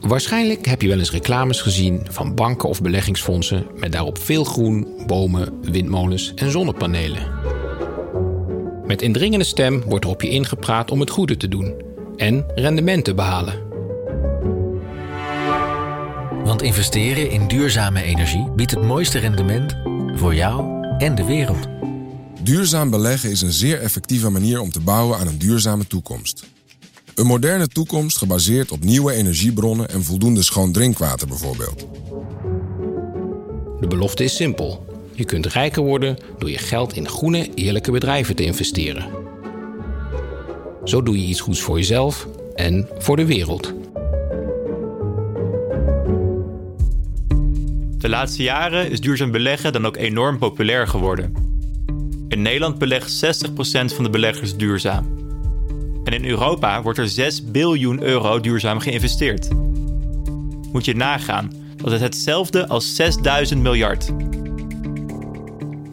Waarschijnlijk heb je wel eens reclames gezien van banken of beleggingsfondsen met daarop veel groen, bomen, windmolens en zonnepanelen. Met indringende stem wordt er op je ingepraat om het goede te doen en rendement te behalen. Want investeren in duurzame energie biedt het mooiste rendement voor jou en de wereld. Duurzaam beleggen is een zeer effectieve manier om te bouwen aan een duurzame toekomst. Een moderne toekomst gebaseerd op nieuwe energiebronnen en voldoende schoon drinkwater bijvoorbeeld. De belofte is simpel. Je kunt rijker worden door je geld in groene, eerlijke bedrijven te investeren. Zo doe je iets goeds voor jezelf en voor de wereld. De laatste jaren is duurzaam beleggen dan ook enorm populair geworden. In Nederland belegt 60% van de beleggers duurzaam. En in Europa wordt er 6 biljoen euro duurzaam geïnvesteerd. Moet je nagaan dat het hetzelfde als 6000 miljard.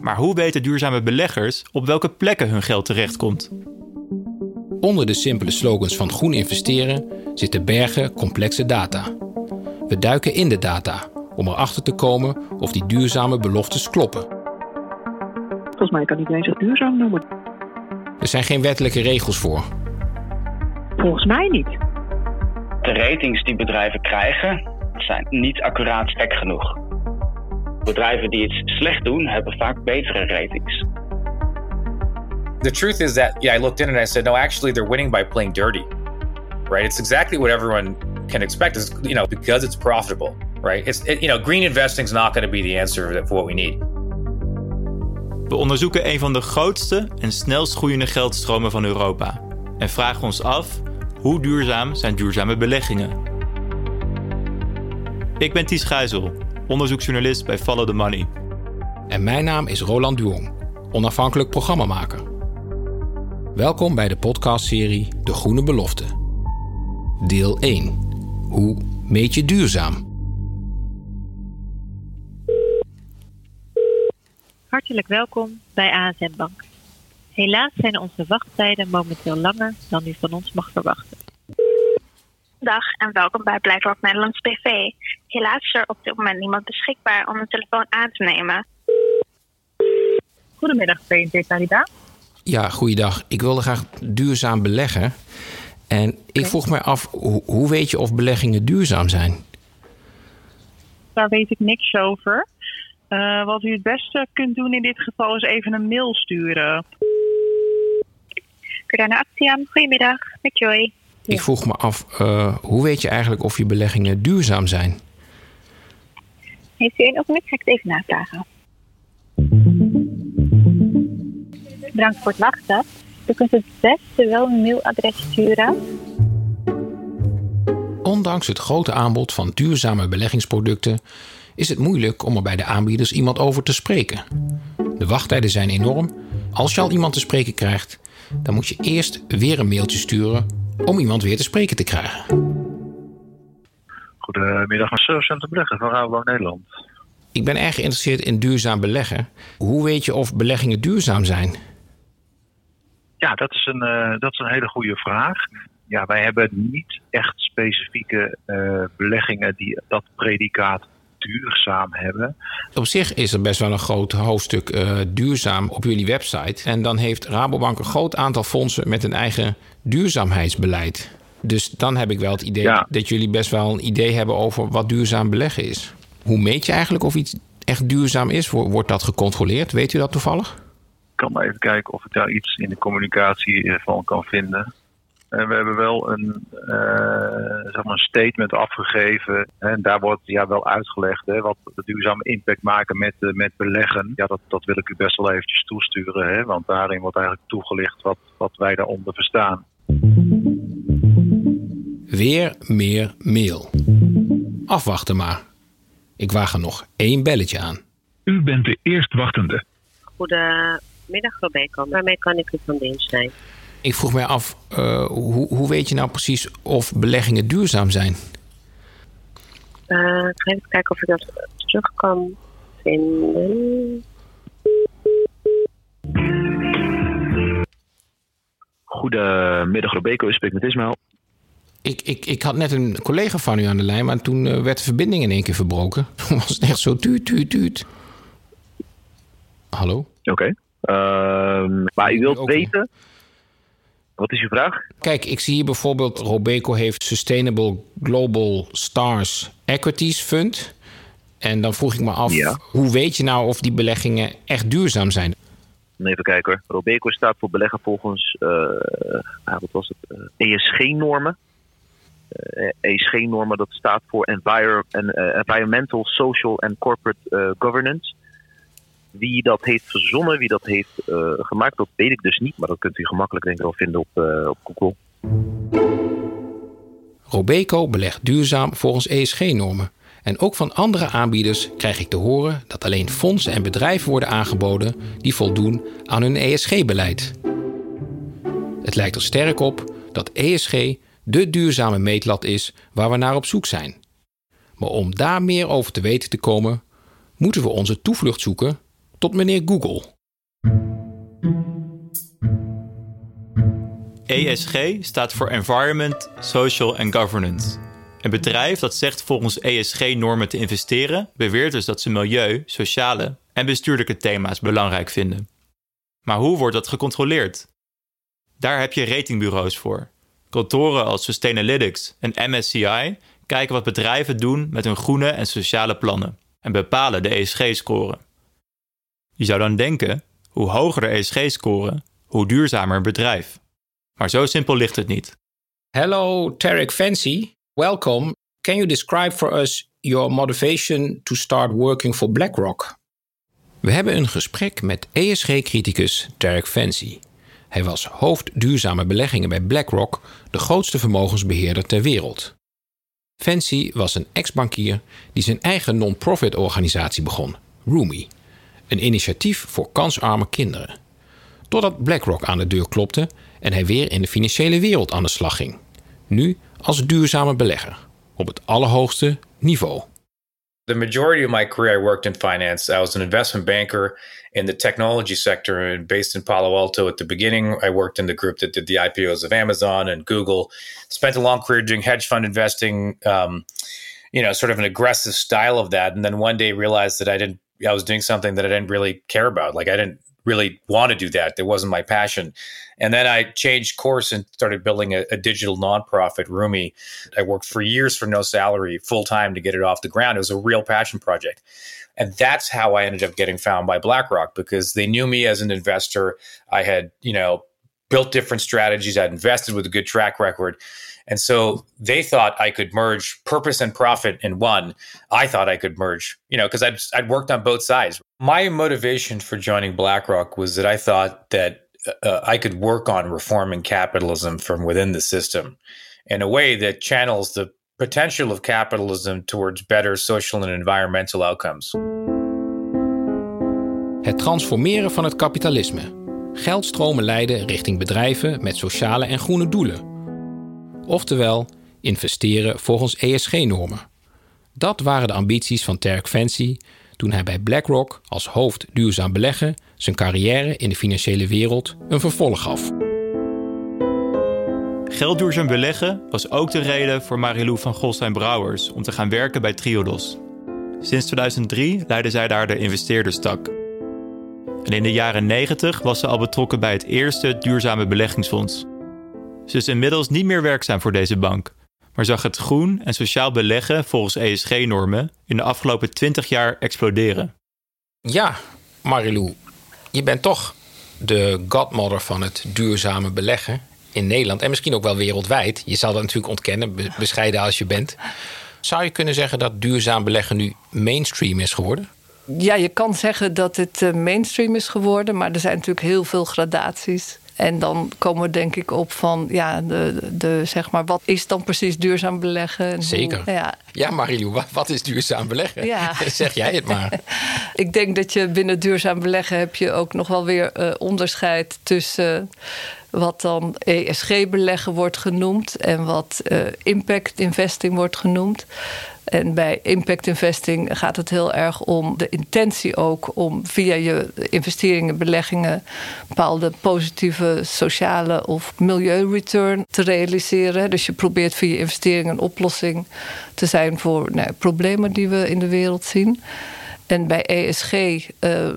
Maar hoe weten duurzame beleggers op welke plekken hun geld terechtkomt? Onder de simpele slogans van groen investeren zitten bergen complexe data. We duiken in de data om erachter te komen of die duurzame beloftes kloppen. Volgens mij kan iedereen zich duurzaam noemen. Er zijn geen wettelijke regels voor. Volgens mij niet. De ratings die bedrijven krijgen zijn niet accuraat spek genoeg. Bedrijven die het slecht doen, hebben vaak betere ratings. The truth is that, yeah, I looked in and I said, no, actually, they're winning by playing dirty, right? It's exactly what everyone can expect, is you know, because it's profitable, right? It's it, you know, green investing is not going to be the answer for what we need. We onderzoeken een van de grootste en snelst groeiende geldstromen van Europa en vragen ons af hoe duurzaam zijn duurzame beleggingen. Ik ben Ties Gijzel, onderzoeksjournalist bij Follow the Money. En mijn naam is Roland Duong, onafhankelijk programmamaker. Welkom bij de podcastserie De Groene Belofte. Deel 1. Hoe meet je duurzaam? Hartelijk welkom bij ASM Bank. Helaas zijn onze wachttijden momenteel langer dan u van ons mag verwachten. Dag en welkom bij Blijdorp Nederlands BV. Helaas is er op dit moment niemand beschikbaar om de telefoon aan te nemen. Goedemiddag, BNP Paribas. Ja, goeiedag. Ik wilde graag duurzaam beleggen. En ik vroeg me af, hoe, hoe weet je of beleggingen duurzaam zijn? Daar weet ik niks over. Uh, wat u het beste kunt doen in dit geval is even een mail sturen. Kurdana Actiam, goedemiddag, met Joy. Ik vroeg me af, uh, hoe weet je eigenlijk of je beleggingen duurzaam zijn? Heeft u een ogenblik? Ga ik het even navragen. Bedankt voor het wachten. U kunt het beste wel een mailadres sturen. Ondanks het grote aanbod van duurzame beleggingsproducten is het moeilijk om er bij de aanbieders iemand over te spreken. De wachttijden zijn enorm. Als je al iemand te spreken krijgt, dan moet je eerst weer een mailtje sturen om iemand weer te spreken te krijgen. Goedemiddag, Centrum Beleggen van Rabobank Nederland. Ik ben erg geïnteresseerd in duurzaam beleggen. Hoe weet je of beleggingen duurzaam zijn? Ja, dat is een, uh, dat is een hele goede vraag. Ja, wij hebben niet echt specifieke uh, beleggingen die dat predicaat duurzaam hebben. Op zich is er best wel een groot hoofdstuk uh, duurzaam op jullie website. En dan heeft Rabobank een groot aantal fondsen met een eigen duurzaamheidsbeleid. Dus dan heb ik wel het idee ja. dat jullie best wel een idee hebben over wat duurzaam beleggen is. Hoe meet je eigenlijk of iets echt duurzaam is? Wordt dat gecontroleerd? Weet u dat toevallig? Ik kan maar even kijken of ik daar iets in de communicatie van kan vinden. En we hebben wel een, uh, zeg maar een statement afgegeven. En daar wordt ja, wel uitgelegd hè, wat de duurzame impact maken met, uh, met beleggen. Ja, dat, dat wil ik u best wel eventjes toesturen. Hè, want daarin wordt eigenlijk toegelicht wat, wat wij daaronder verstaan. Weer meer mail. Afwachten maar. Ik waag er nog één belletje aan. U bent de eerstwachtende. Goedemiddag, Rebecca. Waarmee kan ik u van dienst zijn? Ik vroeg mij af, uh, hoe, hoe weet je nou precies of beleggingen duurzaam zijn? Uh, ik ga even kijken of ik dat terug kan vinden. Goedemiddag Robeco, ik spreek met Ismael. Ik, ik, ik had net een collega van u aan de lijn, maar toen eh, werd de verbinding in één keer verbroken. Toen was het echt zo tuut, tuut, tuut. Hallo? Oké. Ehm, maar u wilt weten... Wat is uw vraag? Kijk, ik zie hier bijvoorbeeld Robeco heeft Sustainable Global Stars Equities Fund. En dan vroeg ik me af, hoe weet je nou of die beleggingen echt duurzaam zijn? Even kijken hoor. Robeco staat voor beleggen volgens, uh, wat was het, ESG-normen. Uh, ESG-normen, dat staat voor Envir Environmental, Social and Corporate Governance. Wie dat heeft verzonnen, wie dat heeft gemaakt, dat weet ik dus niet. Maar dat kunt u gemakkelijk denk ik wel vinden op, op Google. Robeco belegt duurzaam volgens ESG-normen. En ook van andere aanbieders krijg ik te horen dat alleen fondsen en bedrijven worden aangeboden die voldoen aan hun ESG-beleid. Het lijkt er sterk op dat ESG de duurzame meetlat is waar we naar op zoek zijn. Maar om daar meer over te weten te komen, moeten we onze toevlucht zoeken tot meneer Google. ESG staat voor Environment, Social and Governance. Een bedrijf dat zegt volgens ESG-normen te investeren, beweert dus dat ze milieu, sociale en bestuurlijke thema's belangrijk vinden. Maar hoe wordt dat gecontroleerd? Daar heb je ratingbureaus voor. Kantoren als Sustainalytics en MSCI kijken wat bedrijven doen met hun groene en sociale plannen en bepalen de ESG-score. Je zou dan denken, hoe hoger de ESG-score, hoe duurzamer een bedrijf. Maar zo simpel ligt het niet. Hello, Tarek Fancy. Welcome. Can you describe for us your motivation to start working for BlackRock? We hebben een gesprek met ESG-criticus Derek Fancy. Hij was hoofd duurzame beleggingen bij BlackRock, de grootste vermogensbeheerder ter wereld. Fancy was een ex-bankier die zijn eigen non-profit organisatie begon, Roomy, een initiatief voor kansarme kinderen. Totdat BlackRock aan de deur klopte en hij weer in de financiële wereld aan de slag ging. Nu als duurzame belegger op het allerhoogste niveau. The majority of my career, I worked in finance. I was an investment banker in the technology sector based in Palo Alto at the beginning. I worked in the group that did the IPOs of Amazon and Google. Spent a long career doing hedge fund investing, um, you know, sort of an aggressive style of that. And then one day realized that I didn't, I was doing something that I didn't really care about. Like I didn't really want to do that. That wasn't my passion. And then I changed course and started building a, a digital nonprofit, Roomy. I worked for years for no salary, full time to get it off the ground. It was a real passion project. And that's how I ended up getting found by BlackRock because they knew me as an investor. I had, you know, built different strategies. I'd invested with a good track record. And so they thought I could merge purpose and profit in one. I thought I could merge, you know, because I'd, I'd worked on both sides. My motivation for joining BlackRock was that I thought that uh, I could work on reforming capitalism from within the system in a way that channels the potential of capitalism towards better social and environmental outcomes. Het transformeren van het kapitalisme. Geldstromen leiden richting bedrijven met sociale en groene doelen. Oftewel, investeren volgens ESG-normen. Dat waren de ambities van Terk Fancy toen hij bij BlackRock als hoofd duurzaam beleggen zijn carrière in de financiële wereld een vervolg gaf. Geldduurzaam beleggen was ook de reden voor Marilou van Golstein-Brouwers om te gaan werken bij Triodos. Sinds 2003 leidde zij daar de investeerderstak. En in de jaren 90 was ze al betrokken bij het eerste duurzame beleggingsfonds. Ze is inmiddels niet meer werkzaam voor deze bank, maar zag het groen en sociaal beleggen volgens ESG-normen in de afgelopen 20 jaar exploderen. Ja, Marilou, je bent toch de godmother van het duurzame beleggen in Nederland en misschien ook wel wereldwijd. Je zal dat natuurlijk ontkennen, bescheiden als je bent. Zou je kunnen zeggen dat duurzaam beleggen nu mainstream is geworden? Ja, je kan zeggen dat het eh, mainstream is geworden, maar er zijn natuurlijk heel veel gradaties. En dan komen we denk ik op van, ja, de, de, zeg maar, wat is dan precies duurzaam beleggen? Zeker. ja. ja, Marilou, wat, is duurzaam beleggen? Ja. zeg jij het maar. ik denk dat je binnen duurzaam beleggen heb je ook nog wel weer uh, onderscheid tussen wat dan ESG-beleggen wordt genoemd en wat uh, impact investing wordt genoemd. En bij impact investing gaat het heel erg om de intentie ook om via je investeringen, beleggingen, bepaalde positieve sociale of milieureturn te realiseren. Dus je probeert via investeringen een oplossing te zijn voor nou, problemen die we in de wereld zien. En bij ESG uh,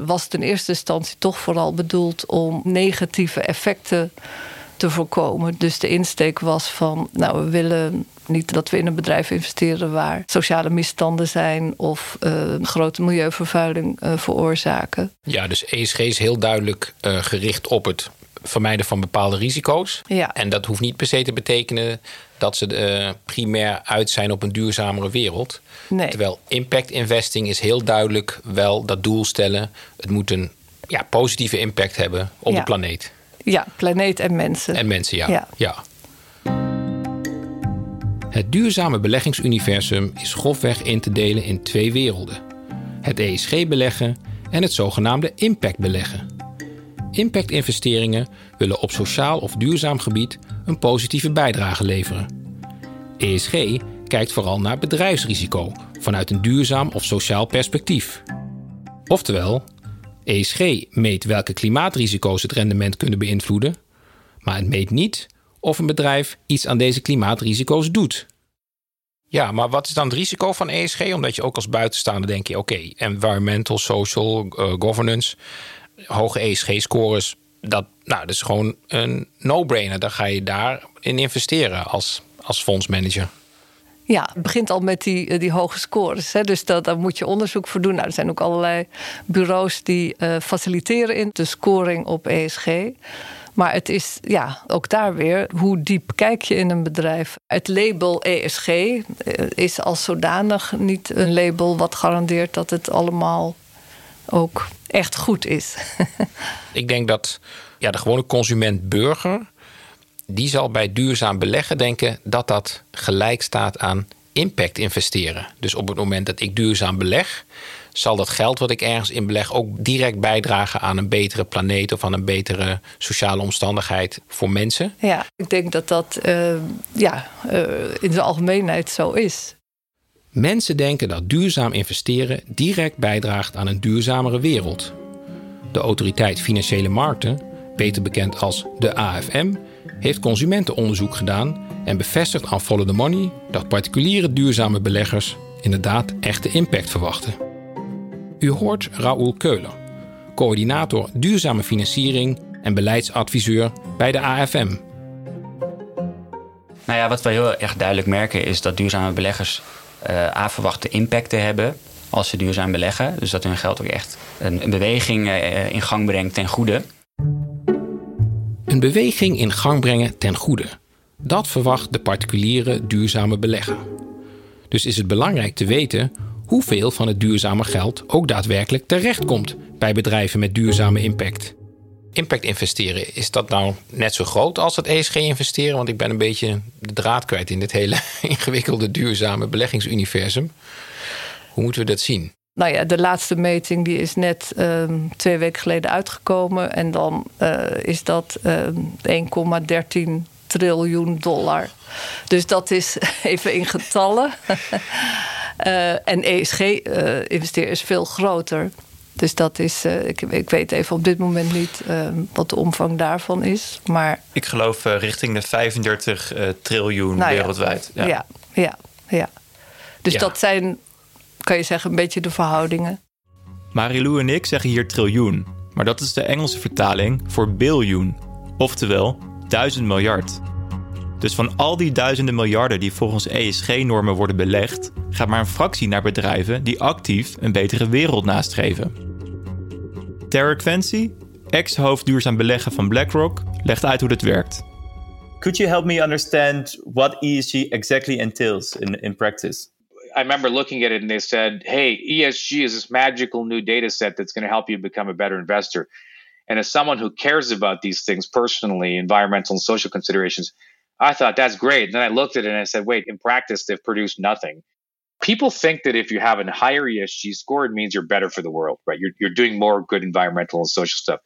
was het in eerste instantie toch vooral bedoeld om negatieve effecten te voorkomen. Dus de insteek was van, nou, we willen niet dat we in een bedrijf investeren waar sociale misstanden zijn of uh, grote milieuvervuiling uh, veroorzaken. Ja, dus ESG is heel duidelijk uh, gericht op het vermijden van bepaalde risico's. Ja. En dat hoeft niet per se te betekenen dat ze primair uit zijn op een duurzamere wereld. Nee. Terwijl impact investing is heel duidelijk wel dat doel stellen. Het moet een ja, positieve impact hebben op Ja. de planeet. Ja, planeet en mensen. En mensen, ja. Ja. ja. Het duurzame beleggingsuniversum is grofweg in te delen in twee werelden: het ESG-beleggen en het zogenaamde impact-beleggen. Impact-investeringen willen op sociaal of duurzaam gebied een positieve bijdrage leveren. ESG kijkt vooral naar bedrijfsrisico vanuit een duurzaam of sociaal perspectief. Oftewel, ESG meet welke klimaatrisico's het rendement kunnen beïnvloeden, maar het meet niet of een bedrijf iets aan deze klimaatrisico's doet. Ja, maar wat is dan het risico van ESG? Omdat je ook als buitenstaander denk je, oké, environmental, social, eh, governance, hoge ESG-scores, dat, nou, dat is gewoon een no-brainer. Dan ga je daarin investeren als, als fondsmanager. Ja, het begint al met die, eh, die hoge scores. Hè. Dus dat, daar moet je onderzoek voor doen. Nou, er zijn ook allerlei bureaus die eh, faciliteren in de scoring op ESG. Maar het is ja, ook daar weer, hoe diep kijk je in een bedrijf? Het label ESG eh, is als zodanig niet een label wat garandeert dat het allemaal ook echt goed is. Ik denk dat ja, de gewone consument-burger, die zal bij duurzaam beleggen denken dat dat gelijk staat aan impact investeren. Dus op het moment dat ik duurzaam beleg, zal dat geld wat ik ergens in beleg ook direct bijdragen aan een betere planeet of aan een betere sociale omstandigheid voor mensen. Ja, ik denk dat dat uh, ja, uh, in de algemeenheid zo is. Mensen denken dat duurzaam investeren direct bijdraagt aan een duurzamere wereld. De Autoriteit Financiële Markten, beter bekend als de AFM, heeft consumentenonderzoek gedaan en bevestigt aan Follow the Money dat particuliere duurzame beleggers inderdaad echte impact verwachten. U hoort Raoul Keuler, coördinator duurzame financiering en beleidsadviseur bij de AFM. Nou ja, wat we heel erg duidelijk merken is dat duurzame beleggers uh, A verwachte impacten hebben als ze duurzaam beleggen. Dus dat hun geld ook echt een, een beweging uh, in gang brengt ten goede. Een beweging in gang brengen ten goede. Dat verwacht de particuliere duurzame belegger. Dus is het belangrijk te weten hoeveel van het duurzame geld ook daadwerkelijk terechtkomt bij bedrijven met duurzame impact. Impact investeren, is dat nou net zo groot als het ESG investeren? Want ik ben een beetje de draad kwijt in dit hele ingewikkelde duurzame beleggingsuniversum. Hoe moeten we dat zien? Nou ja, de laatste meting die is net uh, twee weken geleden uitgekomen. En dan uh, is dat uh, 1,13 triljoen dollar. Dus dat is even in getallen. uh, en ESG-investeren is veel groter. Dus dat is, uh, ik, ik, weet even op dit moment niet uh, wat de omvang daarvan is. Maar, ik geloof uh, richting de 35 triljoen nou wereldwijd. Ja, ja, ja. ja. Dus ja. dat zijn, kan je zeggen, een beetje de verhoudingen. Marilou en ik zeggen hier triljoen. Maar dat is de Engelse vertaling voor biljoen. Oftewel duizend miljard. Dus van al die duizenden miljarden die volgens ESG-normen worden belegd, gaat maar een fractie naar bedrijven die actief een betere wereld nastreven. Tarek Quincy, ex-hoofd duurzaam beleggen van BlackRock, legt uit hoe dit werkt. Could you help me understand what ESG exactly entails in, in practice? I remember looking at it and they said, hey, ESG is this magical new data set that's going to help you become a better investor. And as someone who cares about these things personally, environmental and social considerations, I thought that's great. And then I looked at it and I said, wait, in practice, they've produced nothing. People think that if you have a higher ESG score, it means you're better for the world, right? You're, you're doing more good environmental and social stuff.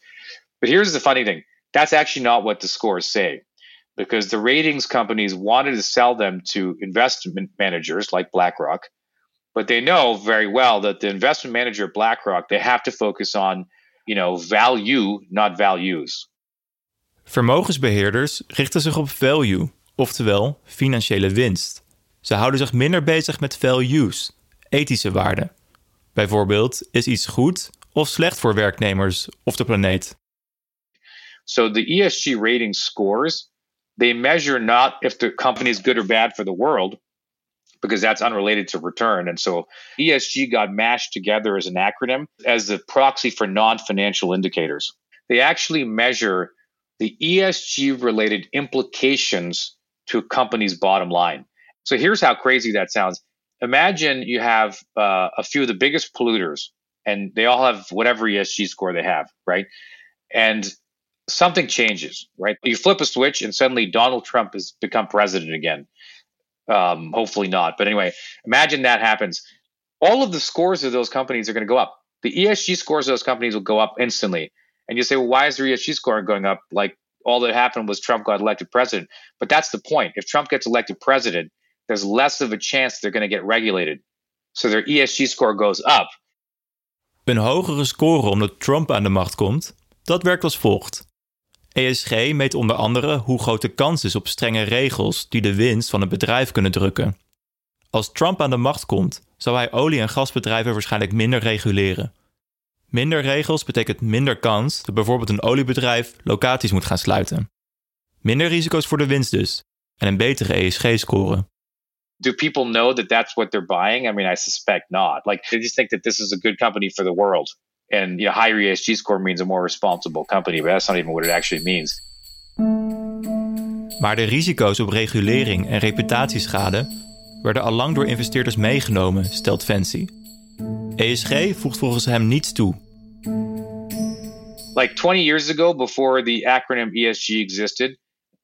But here's the funny thing that's actually not what the scores say because the ratings companies wanted to sell them to investment managers like BlackRock but they know very well that the investment manager at BlackRock they have to focus on, you know, value, not values. Vermogensbeheerders richten zich op value, oftewel financiële winst. Ze houden zich minder bezig met values, ethische waarden. Bijvoorbeeld, is iets goed of slecht voor werknemers of de planeet? So the ESG rating scores, they measure not if the company is good or bad for the world, because that's unrelated to return. And so ESG got mashed together as an acronym as a proxy for non financial indicators. They actually measure the ESG related implications to a company's bottom line. So here's how crazy that sounds. Imagine you have uh, a few of the biggest polluters, and they all have whatever ESG score they have, right? And something changes, right? You flip a switch, and suddenly Donald Trump has become president again. Um, hopefully not. But anyway, imagine that happens. All of the scores of those companies are going to go up. The ESG scores of those companies will go up instantly. And you say, well, why is their ESG score going up? Like all that happened was Trump got elected president. But that's the point. If Trump gets elected president, there's less of a chance they're going to get regulated. So their ESG score goes up. Een hogere score omdat Trump aan de macht komt, dat werkt als volgt. ESG meet onder andere hoe groot de kans is op strenge regels die de winst van een bedrijf kunnen drukken. Als Trump aan de macht komt, zal hij olie- en gasbedrijven waarschijnlijk minder reguleren. Minder regels betekent minder kans dat bijvoorbeeld een oliebedrijf locaties moet gaan sluiten. Minder risico's voor de winst dus en een betere ESG-score. Do people know that that's what they're buying? I mean, I suspect not. Like they just think that this is a good company for the world. And you know, higher ESG score means a more responsible company, but that's not even what it actually means. Maar de risico's op regulering en reputatieschade werden al lang door investeerders meegenomen, stelt Fancy. ESG voegt volgens hem niets toe. Like 20 years ago, before the acronym ESG existed,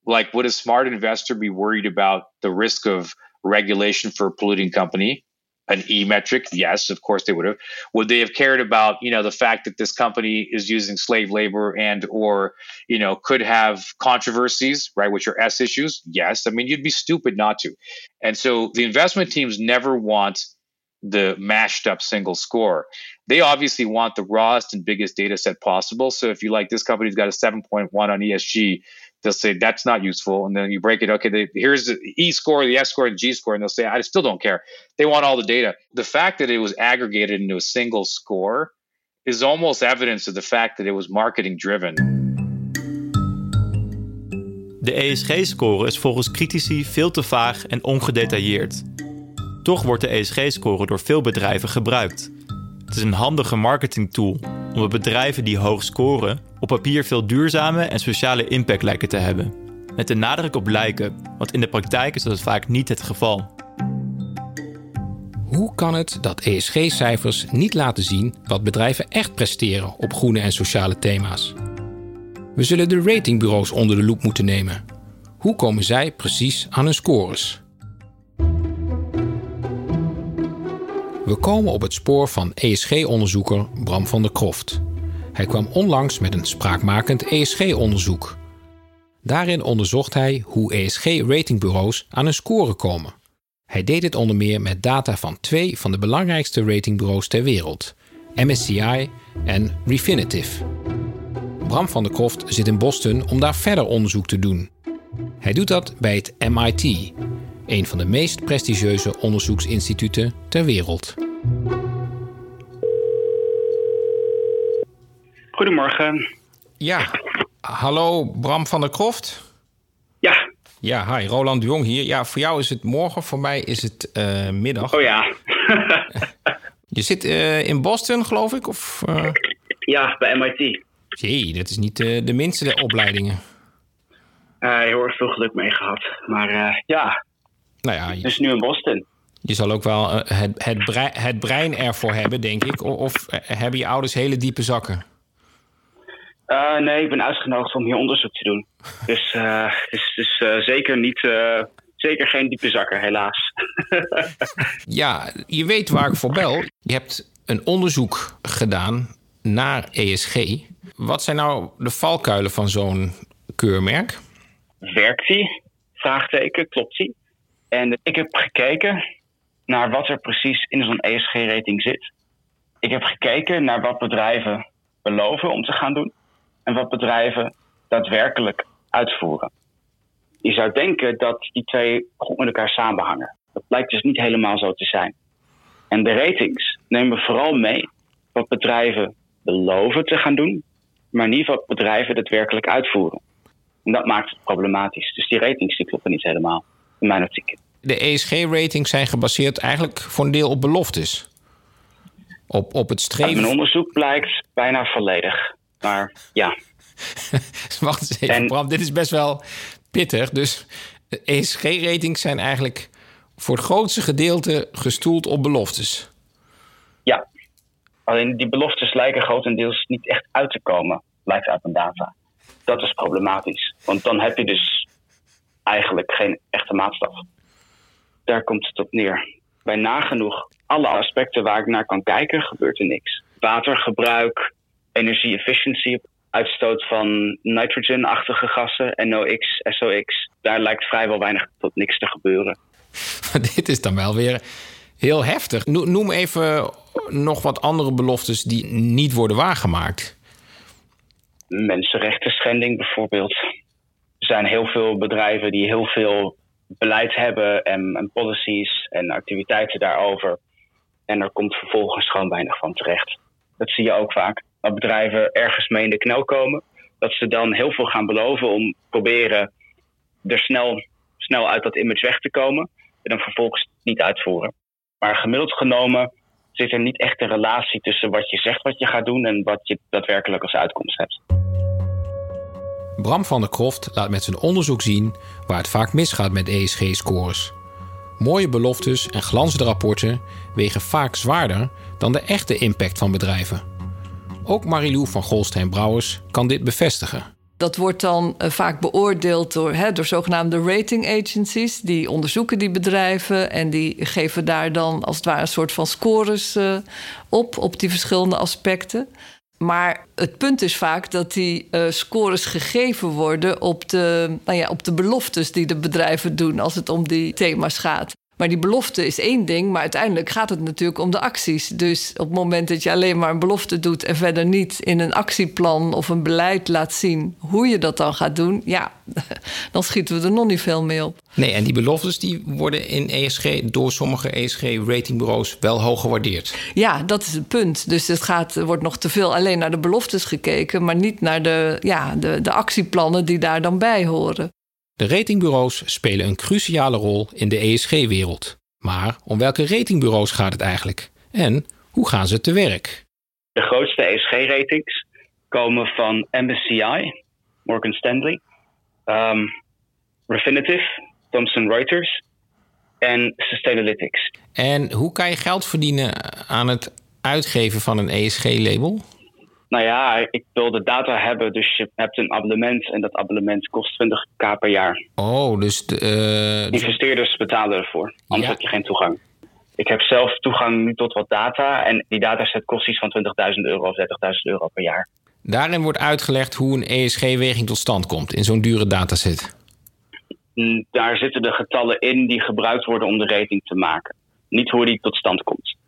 like would a smart investor be worried about the risk of regulation for a polluting company? An E metric, yes, of course they would have. Would they have cared about, you know, the fact that this company is using slave labor and or, you know, could have controversies, right, which are S issues? Yes. I mean, you'd be stupid not to. And so the investment teams never want the mashed up single score. They obviously want the rawest and biggest data set possible. So if you like this company's got a 7.1 on ESG, they'll say that's not useful. And then you break it. Okay, they, here's the E score, the S score, and G score, and they'll say I still don't care. They want all the data. The fact that it was aggregated into a single score is almost evidence of the fact that it was marketing driven. De ESG-score is volgens critici veel te vaag en ongedetailleerd. Toch wordt de ESG-score door veel bedrijven gebruikt. Het is een handige marketingtool omdat bedrijven die hoog scoren op papier veel duurzame en sociale impact lijken te hebben. Met de nadruk op lijken, want in de praktijk is dat vaak niet het geval. Hoe kan het dat ESG-cijfers niet laten zien wat bedrijven echt presteren op groene en sociale thema's? We zullen de ratingbureaus onder de loep moeten nemen. Hoe komen zij precies aan hun scores? We komen op het spoor van ESG-onderzoeker Bram van der Kroft. Hij kwam onlangs met een spraakmakend ESG-onderzoek. Daarin onderzocht hij hoe ESG-ratingbureaus aan hun score komen. Hij deed dit onder meer met data van twee van de belangrijkste ratingbureaus ter wereld, MSCI en Refinitiv. Bram van der Kroft zit in Boston om daar verder onderzoek te doen. Hij doet dat bij het MIT, een van de meest prestigieuze onderzoeksinstituten ter wereld. Goedemorgen. Ja, hallo Bram van der Kroft. Ja. Ja, hi, Roland de Jong hier. Ja, voor jou is het morgen, voor mij is het uh, middag. Oh ja. Je zit uh, in Boston, geloof ik? Of, uh... Ja, bij MIT. Jee, dat is niet de minste opleidingen. heel erg veel geluk mee gehad. Maar ja, nou ja, dus nu in Boston. Je zal ook wel het, het, brein, het brein ervoor hebben, denk ik. Of, of hebben je ouders hele diepe zakken? Uh, nee, ik ben uitgenodigd om hier onderzoek te doen. Dus uh, is uh, zeker niet. zeker geen diepe zakken, helaas. ja, je weet waar ik voor bel. Je hebt een onderzoek gedaan naar ESG. Wat zijn nou de valkuilen van zo'n keurmerk? Werkt die? Vraagteken, klopt die? En ik heb gekeken naar wat er precies in zo'n ESG-rating zit. Ik heb gekeken naar wat bedrijven beloven om te gaan doen en wat bedrijven daadwerkelijk uitvoeren. Je zou denken dat die twee goed met elkaar samenhangen. Dat blijkt dus niet helemaal zo te zijn. En de ratings nemen vooral mee wat bedrijven beloven te gaan doen, maar niet wat bedrijven daadwerkelijk uitvoeren. En dat maakt het problematisch. Dus die ratings die kloppen niet helemaal, in mijn optiek. De ESG-ratings zijn gebaseerd eigenlijk voor een deel op beloftes. Op, op het streven. Uit mijn onderzoek blijkt bijna volledig. Maar ja. Wacht eens even, en... Bram. Dit is best wel pittig. Dus ESG-ratings zijn eigenlijk voor het grootste gedeelte gestoeld op beloftes. Ja. Alleen die beloftes lijken grotendeels niet echt uit te komen, blijkt uit mijn data. Dat is problematisch. Want dan heb je dus eigenlijk geen echte maatstaf. Daar komt het op neer. Bij nagenoeg alle aspecten waar ik naar kan kijken, gebeurt er niks. Watergebruik, energie-efficiency, uitstoot van nitrogen-achtige gassen, NOx, SOx. Daar lijkt vrijwel weinig tot niks te gebeuren. Dit is dan wel weer heel heftig. Noem even nog wat andere beloftes die niet worden waargemaakt. Mensenrechten schending bijvoorbeeld. Er zijn heel veel bedrijven die heel veel beleid hebben en, policies en activiteiten daarover. En er komt vervolgens gewoon weinig van terecht. Dat zie je ook vaak. Dat bedrijven ergens mee in de knel komen. Dat ze dan heel veel gaan beloven om proberen er snel, snel uit dat image weg te komen. En dan vervolgens niet uitvoeren. Maar gemiddeld genomen zit er niet echt een relatie tussen wat je zegt wat je gaat doen en wat je daadwerkelijk als uitkomst hebt. Bram van der Kroft laat met zijn onderzoek zien waar het vaak misgaat met ESG-scores. Mooie beloftes en glanzende rapporten wegen vaak zwaarder dan de echte impact van bedrijven. Ook Marilou van Golstein Brouwers kan dit bevestigen. Dat wordt dan uh, vaak beoordeeld door, hè, door zogenaamde rating agencies. Die onderzoeken die bedrijven en die geven daar dan als het ware een soort van scores uh, op, op die verschillende aspecten. Maar het punt is vaak dat die uh, scores gegeven worden op de, nou ja, op de beloftes die de bedrijven doen als het om die thema's gaat. Maar die belofte is één ding, maar uiteindelijk gaat het natuurlijk om de acties. Dus op het moment dat je alleen maar een belofte doet en verder niet in een actieplan of een beleid laat zien hoe je dat dan gaat doen, ja, dan schieten we er nog niet veel mee op. Nee, en die beloftes die worden in ESG door sommige ESG-ratingbureaus wel hoog gewaardeerd. Ja, dat is het punt. Dus het gaat, er wordt nog te veel alleen naar de beloftes gekeken, maar niet naar de, ja, de, de actieplannen die daar dan bij horen. De ratingbureaus spelen een cruciale rol in de ESG-wereld. Maar om welke ratingbureaus gaat het eigenlijk? En hoe gaan ze te werk? De grootste ESG-ratings komen van MSCI, Morgan Stanley, um, Refinitiv, Thomson Reuters en Sustainalytics. En hoe kan je geld verdienen aan het uitgeven van een ESG-label? Nou ja, ik wil de data hebben, dus je hebt een abonnement en dat abonnement kost 20k per jaar. Oh, dus... De, uh, Investeerders betalen ervoor, anders heb je geen toegang. Ik heb zelf toegang nu tot wat data en die dataset kost iets van 20.000 euro of 30.000 euro per jaar. Daarin wordt uitgelegd hoe een ESG-weging tot stand komt in zo'n dure dataset. Mm, daar zitten de getallen in die gebruikt worden om de rating te maken. Niet hoe die tot stand komt.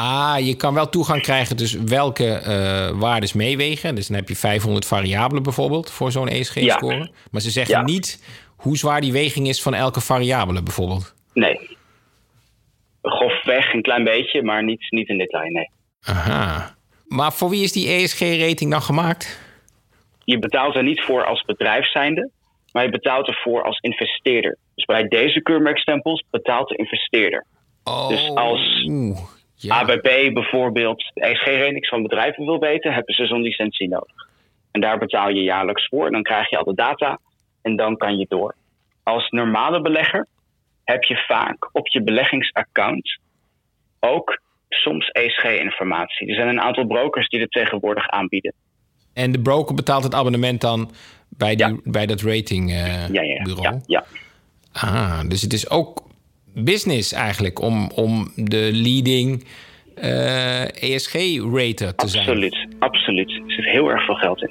Ah, je kan wel toegang krijgen dus welke uh, waardes meewegen. Dus dan heb je 500 variabelen bijvoorbeeld voor zo'n ESG-score. Maar ze zeggen niet hoe zwaar die weging is van elke variabele bijvoorbeeld. Nee. Grofweg een klein beetje, maar niet, niet in detail, nee. Aha. Maar voor wie is die ESG-rating dan gemaakt? Je betaalt er niet voor als bedrijf zijnde, maar je betaalt ervoor als investeerder. Dus bij deze keurmerkstempels betaalt de investeerder. Oh. Dus als ja. ABP bijvoorbeeld de ESG-ratings van bedrijven wil weten, hebben ze zo'n licentie nodig. En daar betaal je jaarlijks voor. En dan krijg je al de data en dan kan je door. Als normale belegger heb je vaak op je beleggingsaccount ook soms ESG-informatie. Er zijn een aantal brokers die het tegenwoordig aanbieden. En de broker betaalt het abonnement dan bij, die, bij dat ratingbureau? Uh, ja, ja, ja, ja. Ah, dus het is ook business eigenlijk om, om de leading uh, eh, ESG-rater te zijn. Absoluut, absoluut. Er zit heel erg veel geld in.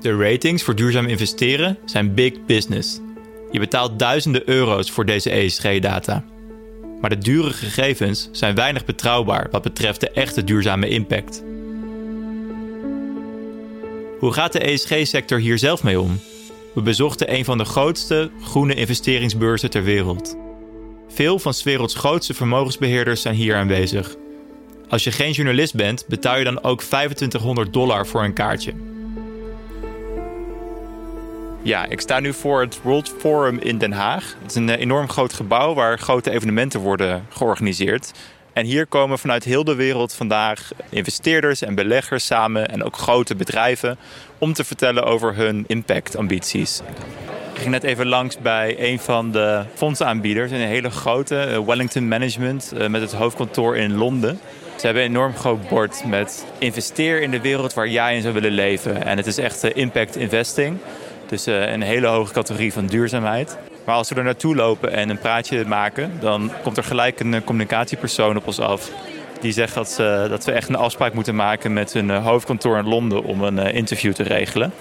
De ratings voor duurzaam investeren zijn big business. Je betaalt duizenden euro's voor deze ESG-data. Maar de dure gegevens zijn weinig betrouwbaar wat betreft de echte duurzame impact. Hoe gaat de ESG-sector hier zelf mee om? We bezochten een van de grootste groene investeringsbeurzen ter wereld. Veel van 's werelds grootste vermogensbeheerders zijn hier aanwezig. Als je geen journalist bent, betaal je dan ook 2500 dollar voor een kaartje. Ja, ik sta nu voor het World Forum in Den Haag. Het is een eh, enorm groot gebouw waar grote evenementen worden georganiseerd. En hier komen vanuit heel de wereld vandaag investeerders en beleggers samen en ook grote bedrijven om te vertellen over hun impactambities. Ik ging net even langs bij een van de fondsaanbieders, een hele grote, eh, Wellington Management, eh, met het hoofdkantoor in Londen. Ze hebben een enorm groot bord met investeer in de wereld waar jij in zou willen leven. En het is echt impact investing. Dus een hele hoge categorie van duurzaamheid. Maar als we er naartoe lopen en een praatje maken, dan komt er gelijk een communicatiepersoon op ons af. Die zegt dat, ze, dat we echt een afspraak moeten maken met hun eh, hoofdkantoor in Londen om een uh, interview te regelen.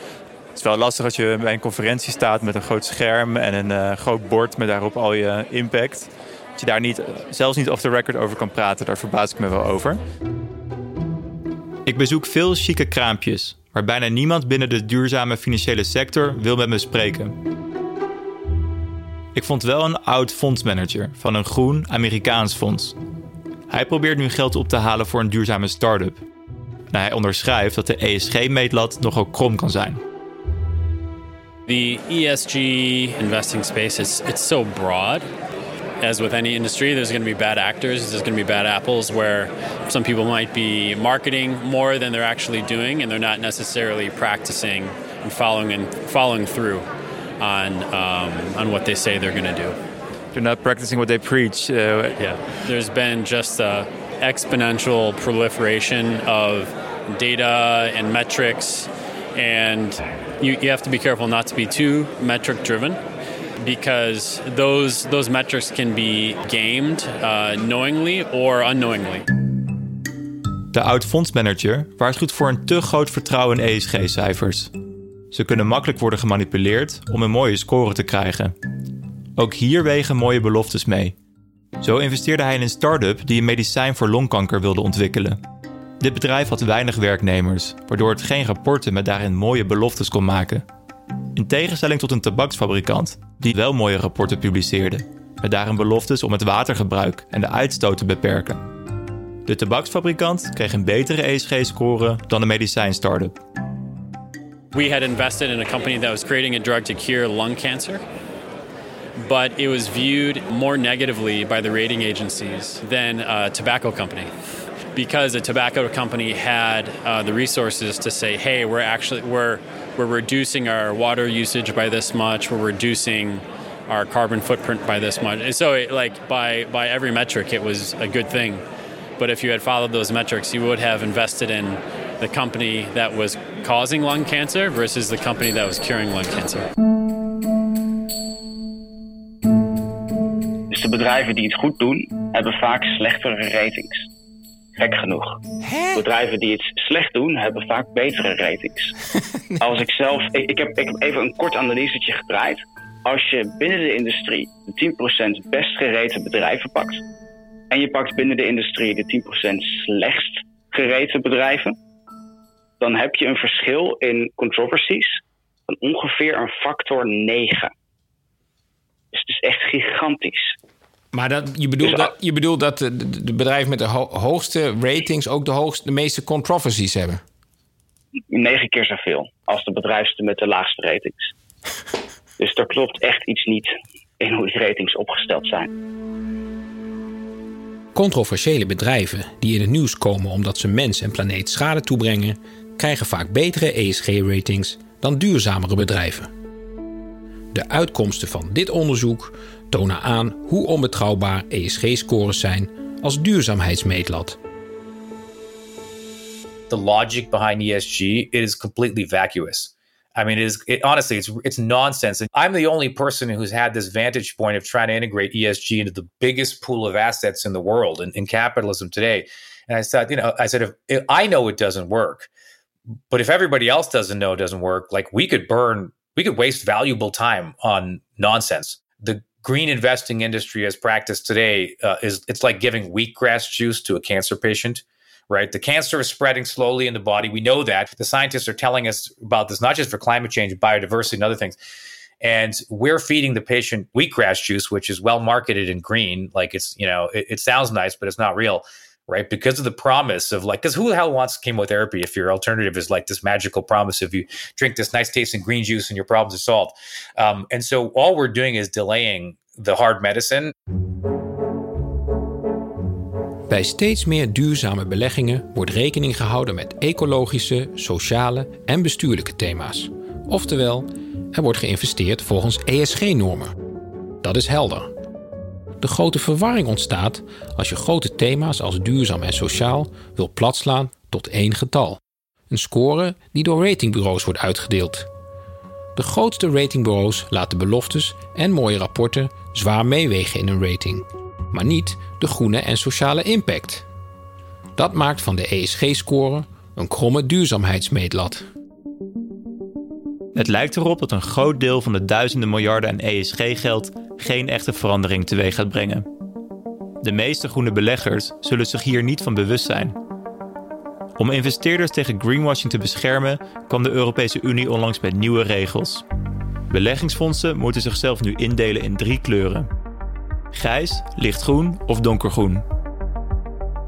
Het is wel lastig als je bij een conferentie staat met een groot scherm en een groot bord met daarop al je impact. Dat je daar niet, zelfs niet off the record over kan praten, daar verbaas ik me wel over. Ik bezoek veel chique kraampjes, maar bijna niemand binnen de duurzame financiële sector wil met me spreken. Ik vond wel een oud fondsmanager van een groen Amerikaans fonds. Hij probeert nu geld op te halen voor een duurzame start-up. Nou, hij onderschrijft dat de ESG-meetlat nogal krom kan zijn. The ESG investing space is it's so broad. As with any industry, there's going to be bad actors. There's going to be bad apples where some people might be marketing more than they're actually doing, and they're not necessarily practicing and following and following through on um, on what they say they're going to do. They're not practicing what they preach. Uh, yeah, there's been just a exponential proliferation of data and metrics, and you, you have to be careful not to be too metric driven because those those metrics can be gamed uh, knowingly or unknowingly. De oud-fondsmanager waarschuwt voor een te groot vertrouwen in ESG-cijfers. Ze kunnen makkelijk worden gemanipuleerd om een mooie score te krijgen. Ook hier wegen mooie beloftes mee. Zo investeerde hij in een start-up die een medicijn voor longkanker wilde ontwikkelen. Dit bedrijf had weinig werknemers, waardoor het geen rapporten met daarin mooie beloftes kon maken. In tegenstelling tot een tabaksfabrikant, die wel mooie rapporten publiceerde, met daarin beloftes om het watergebruik en de uitstoot te beperken. De tabaksfabrikant kreeg een betere ESG-score dan de medicijn-startup. We had invested in a company that was creating a drug to cure lung cancer. But it was viewed more negatively by the rating agencies than a tobacco company because a tobacco company had uh, the resources to say, "Hey, we're actually we're we're reducing our water usage by this much. We're reducing our carbon footprint by this much." And so, it, like by by every metric, it was a good thing. But if you had followed those metrics, you would have invested in the company that was causing lung cancer versus the company that was curing lung cancer. Dus de bedrijven die het goed doen, hebben vaak slechtere ratings. Gek genoeg. Bedrijven die het slecht doen, hebben vaak betere ratings. Als ik zelf, ik, ik, heb, ik heb even een kort analysetje gedraaid. Als je binnen de industrie de 10% best gereten bedrijven pakt, en je pakt binnen de industrie de 10% slechtst gereten bedrijven, dan heb je een verschil in controversies van ongeveer een factor 9. Dus het is echt gigantisch. Maar dat, je, bedoelt dat, je bedoelt dat de, de bedrijven met de ho hoogste ratings ook de, hoogste, de meeste controversies hebben? Negen keer zoveel als de bedrijven met de laagste ratings. dus er klopt echt iets niet in hoe die ratings opgesteld zijn. Controversiële bedrijven die in het nieuws komen omdat ze mens en planeet schade toebrengen, krijgen vaak betere ESG-ratings dan duurzamere bedrijven. De uitkomsten van dit onderzoek tonen aan hoe onbetrouwbaar ESG-scores zijn als duurzaamheidsmeetlat. The logic behind ESG is completely vacuous. I mean, it is honestly, it's it's nonsense. I'm the only person who's had this vantage point of trying to integrate ESG into the biggest pool of assets in the world in, in capitalism today. And I said, you know, I said, I know it doesn't work, but if everybody else doesn't know it doesn't work, like we could burn, we could waste valuable time on nonsense. The green investing industry as practiced today uh, is it's like giving wheatgrass juice to a cancer patient right? The cancer is spreading slowly in the body. We know that. The scientists are telling us about this not just for climate change biodiversity and other things. And we're feeding the patient wheatgrass juice which is well marketed in green. Like it's you know it, it sounds nice but it's not real right? Because of the promise of like, because who the hell wants chemotherapy if your alternative is like this magical promise of you drink this nice tasting green juice and your problems are solved? Um, and so all we're doing is delaying the hard medicine. Bij steeds meer duurzame beleggingen wordt rekening gehouden met ecologische, sociale en bestuurlijke thema's. Oftewel, er wordt geïnvesteerd volgens ESG-normen. Dat is helder. De grote verwarring ontstaat als je grote thema's als duurzaam en sociaal wil platslaan tot één getal. Een score die door ratingbureaus wordt uitgedeeld. De grootste ratingbureaus laten beloftes en mooie rapporten zwaar meewegen in een rating, maar niet de groene en sociale impact. Dat maakt van de ESG-score een kromme duurzaamheidsmeetlat. Het lijkt erop dat een groot deel van de duizenden miljarden aan ESG-geld geen echte verandering teweeg gaat brengen. De meeste groene beleggers zullen zich hier niet van bewust zijn. Om investeerders tegen greenwashing te beschermen, kwam de Europese Unie onlangs met nieuwe regels. Beleggingsfondsen moeten zichzelf nu indelen in drie kleuren: grijs, lichtgroen of donkergroen.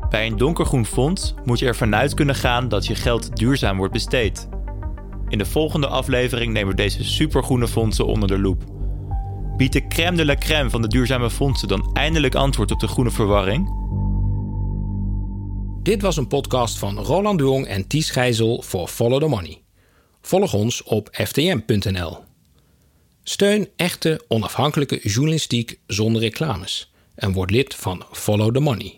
Bij een donkergroen fonds moet je ervan uit kunnen gaan dat je geld duurzaam wordt besteed. In de volgende aflevering nemen we deze supergroene fondsen onder de loep. Biedt de crème de la crème van de duurzame fondsen dan eindelijk antwoord op de groene verwarring? Dit was een podcast van Roland Jong en Ties Gijzel voor Follow the Money. Volg ons op ftm.nl. Steun echte onafhankelijke journalistiek zonder reclames en word lid van Follow the Money.